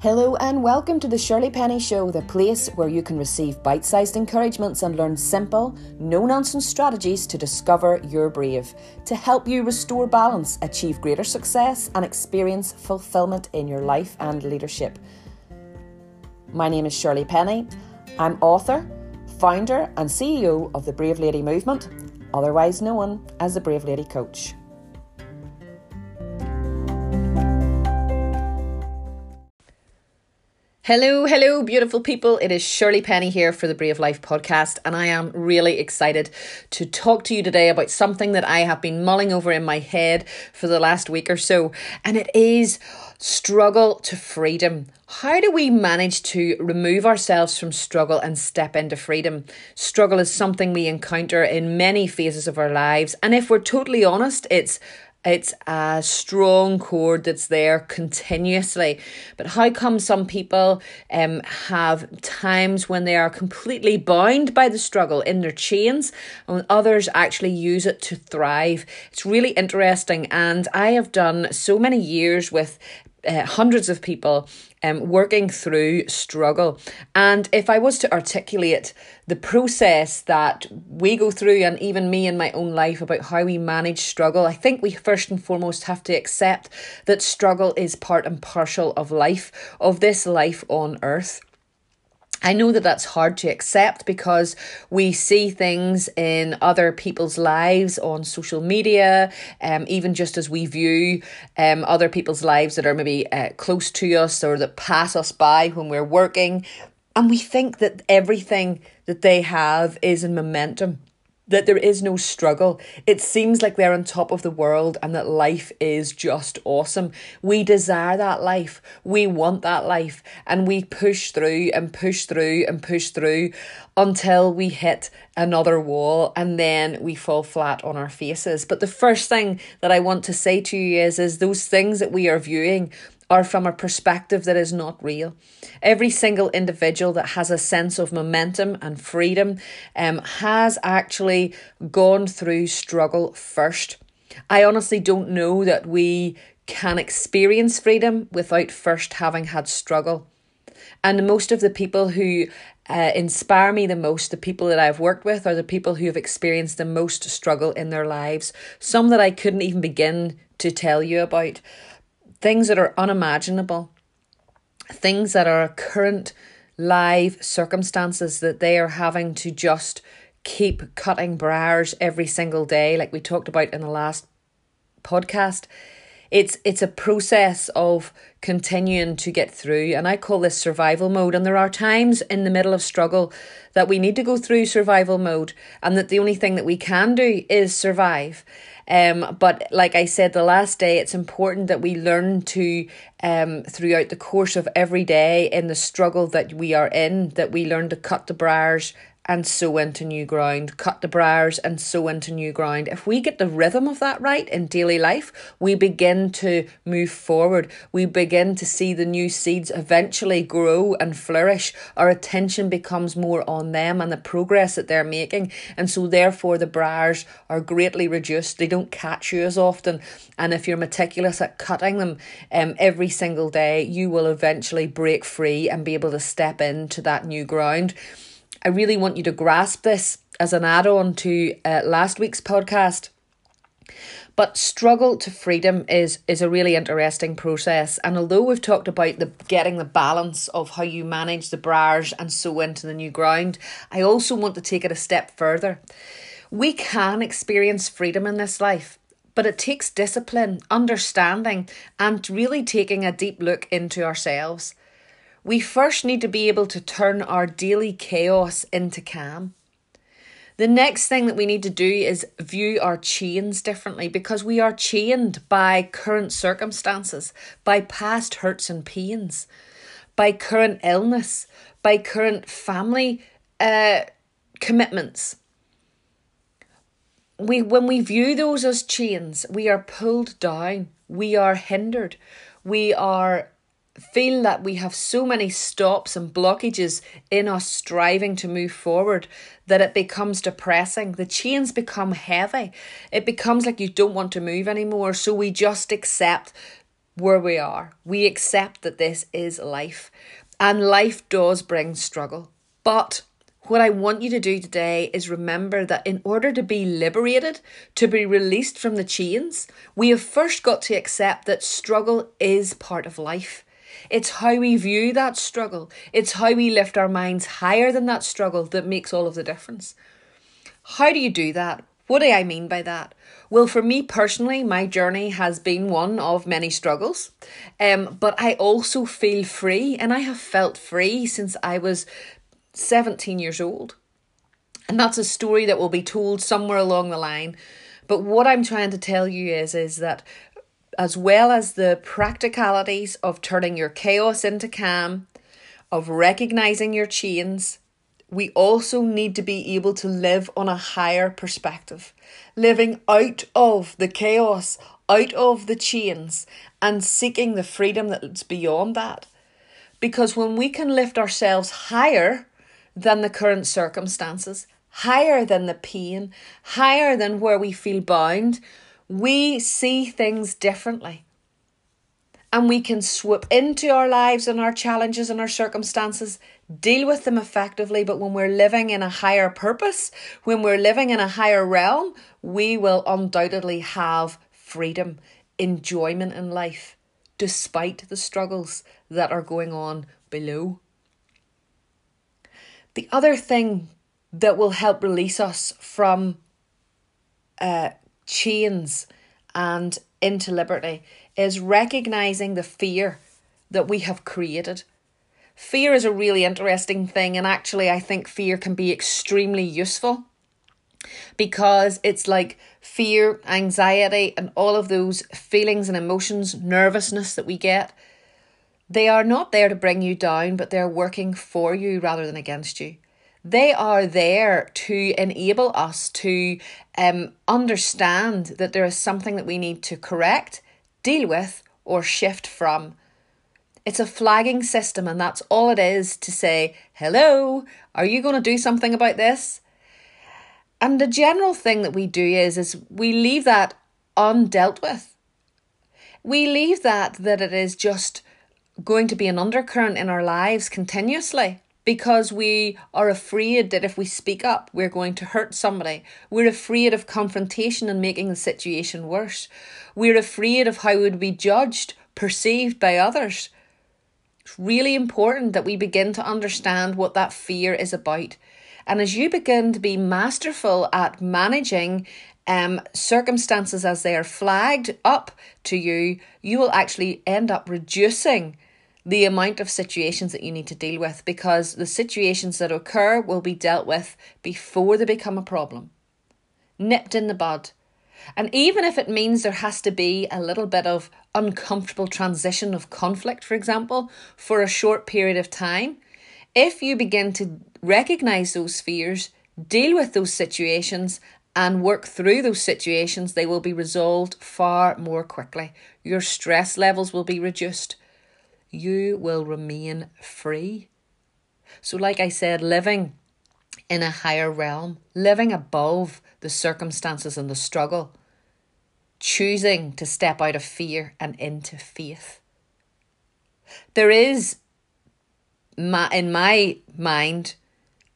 Hello and welcome to the Shirley Penny Show, the place where you can receive bite sized encouragements and learn simple, no nonsense strategies to discover your brave, to help you restore balance, achieve greater success, and experience fulfillment in your life and leadership. My name is Shirley Penny. I'm author, founder, and CEO of the Brave Lady Movement, otherwise known as the Brave Lady Coach. Hello, hello, beautiful people. It is Shirley Penny here for the Brave Life podcast, and I am really excited to talk to you today about something that I have been mulling over in my head for the last week or so, and it is struggle to freedom. How do we manage to remove ourselves from struggle and step into freedom? Struggle is something we encounter in many phases of our lives, and if we're totally honest, it's it's a strong cord that's there continuously. But how come some people um, have times when they are completely bound by the struggle in their chains and others actually use it to thrive? It's really interesting. And I have done so many years with uh, hundreds of people um, working through struggle. And if I was to articulate the process that we go through, and even me in my own life, about how we manage struggle, I think we first and foremost have to accept that struggle is part and parcel of life, of this life on earth. I know that that's hard to accept because we see things in other people's lives on social media, um, even just as we view um, other people's lives that are maybe uh, close to us or that pass us by when we're working. And we think that everything that they have is in momentum that there is no struggle. It seems like they're on top of the world and that life is just awesome. We desire that life. We want that life. And we push through and push through and push through until we hit another wall and then we fall flat on our faces. But the first thing that I want to say to you is, is those things that we are viewing are from a perspective that is not real. Every single individual that has a sense of momentum and freedom um, has actually gone through struggle first. I honestly don't know that we can experience freedom without first having had struggle. And most of the people who uh, inspire me the most, the people that I've worked with, are the people who have experienced the most struggle in their lives. Some that I couldn't even begin to tell you about things that are unimaginable, things that are current live circumstances that they are having to just keep cutting briars every single day, like we talked about in the last podcast. It's it's a process of continuing to get through and I call this survival mode and there are times in the middle of struggle that we need to go through survival mode and that the only thing that we can do is survive. Um, but like I said the last day, it's important that we learn to, um, throughout the course of every day in the struggle that we are in, that we learn to cut the briars and sow into new ground, cut the briars and sow into new ground. If we get the rhythm of that right in daily life, we begin to move forward. We begin to see the new seeds eventually grow and flourish. Our attention becomes more on them and the progress that they're making. And so, therefore, the briars are greatly reduced. They don't catch you as often. And if you're meticulous at cutting them um, every single day, you will eventually break free and be able to step into that new ground. I really want you to grasp this as an add on to uh, last week's podcast. But struggle to freedom is is a really interesting process. And although we've talked about the getting the balance of how you manage the briars and sow into the new ground, I also want to take it a step further. We can experience freedom in this life, but it takes discipline, understanding, and really taking a deep look into ourselves we first need to be able to turn our daily chaos into calm. The next thing that we need to do is view our chains differently because we are chained by current circumstances, by past hurts and pains, by current illness, by current family uh, commitments. We, when we view those as chains, we are pulled down, we are hindered, we are feel that we have so many stops and blockages in us striving to move forward that it becomes depressing. The chains become heavy. It becomes like you don't want to move anymore. So we just accept where we are. We accept that this is life. And life does bring struggle. But what I want you to do today is remember that in order to be liberated, to be released from the chains, we have first got to accept that struggle is part of life. It's how we view that struggle, it's how we lift our minds higher than that struggle that makes all of the difference. How do you do that? What do I mean by that? Well, for me personally, my journey has been one of many struggles. Um, but I also feel free, and I have felt free since I was 17 years old. And that's a story that will be told somewhere along the line. But what I'm trying to tell you is, is that as well as the practicalities of turning your chaos into calm, of recognizing your chains, we also need to be able to live on a higher perspective, living out of the chaos, out of the chains, and seeking the freedom that's beyond that. Because when we can lift ourselves higher, than the current circumstances, higher than the pain, higher than where we feel bound, we see things differently. And we can swoop into our lives and our challenges and our circumstances, deal with them effectively. But when we're living in a higher purpose, when we're living in a higher realm, we will undoubtedly have freedom, enjoyment in life, despite the struggles that are going on below. The other thing that will help release us from uh, chains and into liberty is recognizing the fear that we have created. Fear is a really interesting thing, and actually, I think fear can be extremely useful because it's like fear, anxiety, and all of those feelings and emotions, nervousness that we get they are not there to bring you down, but they're working for you rather than against you. They are there to enable us to um, understand that there is something that we need to correct, deal with, or shift from. It's a flagging system, and that's all it is to say, Hello, are you going to do something about this? And the general thing that we do is, is we leave that undealt with. We leave that that it is just going to be an undercurrent in our lives continuously because we are afraid that if we speak up, we're going to hurt somebody. We're afraid of confrontation and making the situation worse. We're afraid of how we'd be judged, perceived by others. It's really important that we begin to understand what that fear is about. And as you begin to be masterful at managing um, circumstances as they are flagged up to you, you will actually end up reducing the amount of situations that you need to deal with because the situations that occur will be dealt with before they become a problem. Nipped in the bud. And even if it means there has to be a little bit of uncomfortable transition of conflict, for example, for a short period of time, if you begin to recognize those fears, deal with those situations, and work through those situations, they will be resolved far more quickly. Your stress levels will be reduced you will remain free. So, like I said, living in a higher realm, living above the circumstances and the struggle, choosing to step out of fear and into faith. There is, my, in my mind,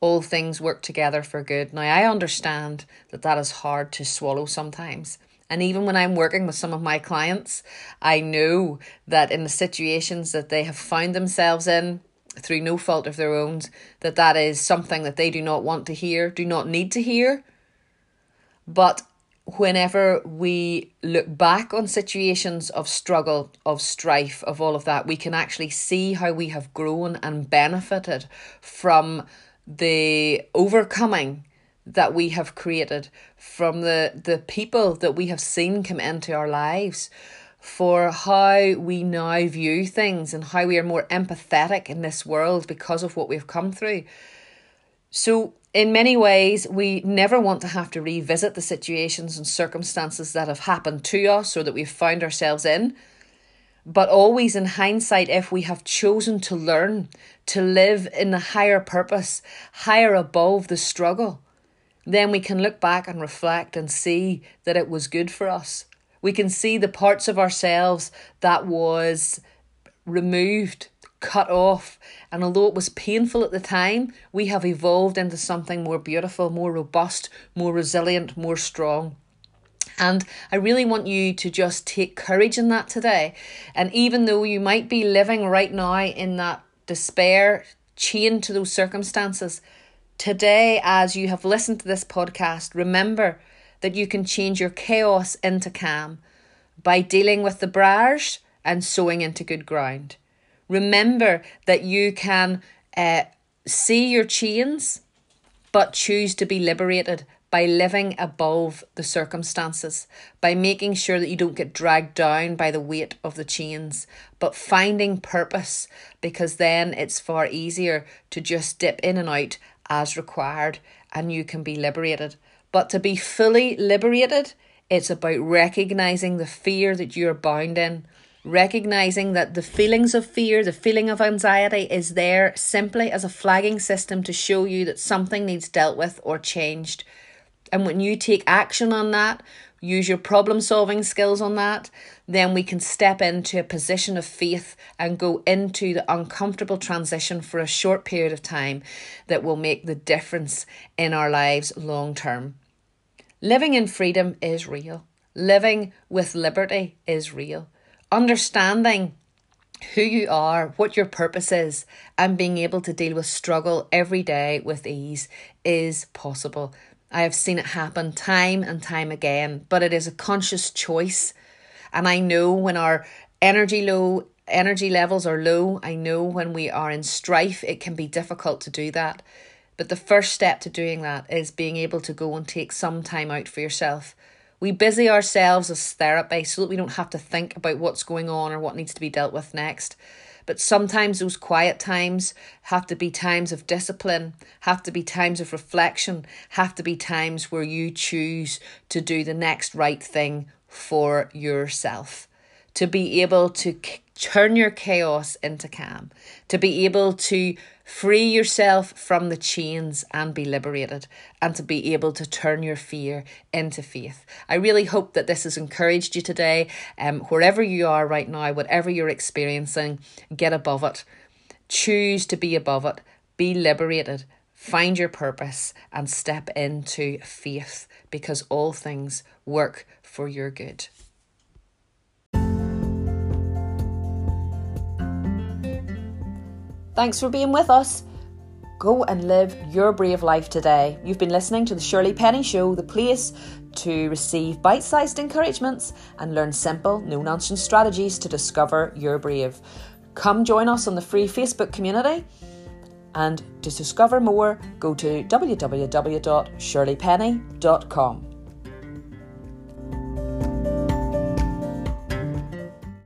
all things work together for good. Now, I understand that that is hard to swallow sometimes. And even when I'm working with some of my clients, I know that in the situations that they have found themselves in, through no fault of their own, that that is something that they do not want to hear, do not need to hear. But whenever we look back on situations of struggle, of strife, of all of that, we can actually see how we have grown and benefited from the overcoming that we have created, from the, the people that we have seen come into our lives, for how we now view things and how we are more empathetic in this world because of what we've come through. So, in many ways, we never want to have to revisit the situations and circumstances that have happened to us or that we've found ourselves in. But always in hindsight, if we have chosen to learn to live in the higher purpose, higher above the struggle, then we can look back and reflect and see that it was good for us. We can see the parts of ourselves that was removed, cut off. And although it was painful at the time, we have evolved into something more beautiful, more robust, more resilient, more strong. And I really want you to just take courage in that today. And even though you might be living right now in that despair, chained to those circumstances, today, as you have listened to this podcast, remember that you can change your chaos into calm by dealing with the barrage and sowing into good ground. Remember that you can uh, see your chains, but choose to be liberated by living above the circumstances, by making sure that you don't get dragged down by the weight of the chains, but finding purpose because then it's far easier to just dip in and out as required and you can be liberated. But to be fully liberated, it's about recognizing the fear that you're bound in, recognizing that the feelings of fear, the feeling of anxiety is there simply as a flagging system to show you that something needs dealt with or changed. And when you take action on that, use your problem solving skills on that, then we can step into a position of faith and go into the uncomfortable transition for a short period of time that will make the difference in our lives long term. Living in freedom is real. Living with liberty is real understanding who you are, what your purpose is, and being able to deal with struggle every day with ease is possible. I have seen it happen time and time again, but it is a conscious choice. And I know when our energy low energy levels are low, I know when we are in strife, it can be difficult to do that. But the first step to doing that is being able to go and take some time out for yourself we busy ourselves as therapy so that we don't have to think about what's going on or what needs to be dealt with next. But sometimes those quiet times have to be times of discipline, have to be times of reflection, have to be times where you choose to do the next right thing for yourself. To be able to turn your chaos into calm, to be able to Free yourself from the chains and be liberated, and to be able to turn your fear into faith. I really hope that this has encouraged you today. Um, wherever you are right now, whatever you're experiencing, get above it. Choose to be above it. Be liberated. Find your purpose and step into faith because all things work for your good. Thanks for being with us. Go and live your brave life today. You've been listening to the Shirley Penny Show, the place to receive bite sized encouragements and learn simple, no nonsense strategies to discover your brave. Come join us on the free Facebook community. And to discover more, go to www.shirleypenny.com.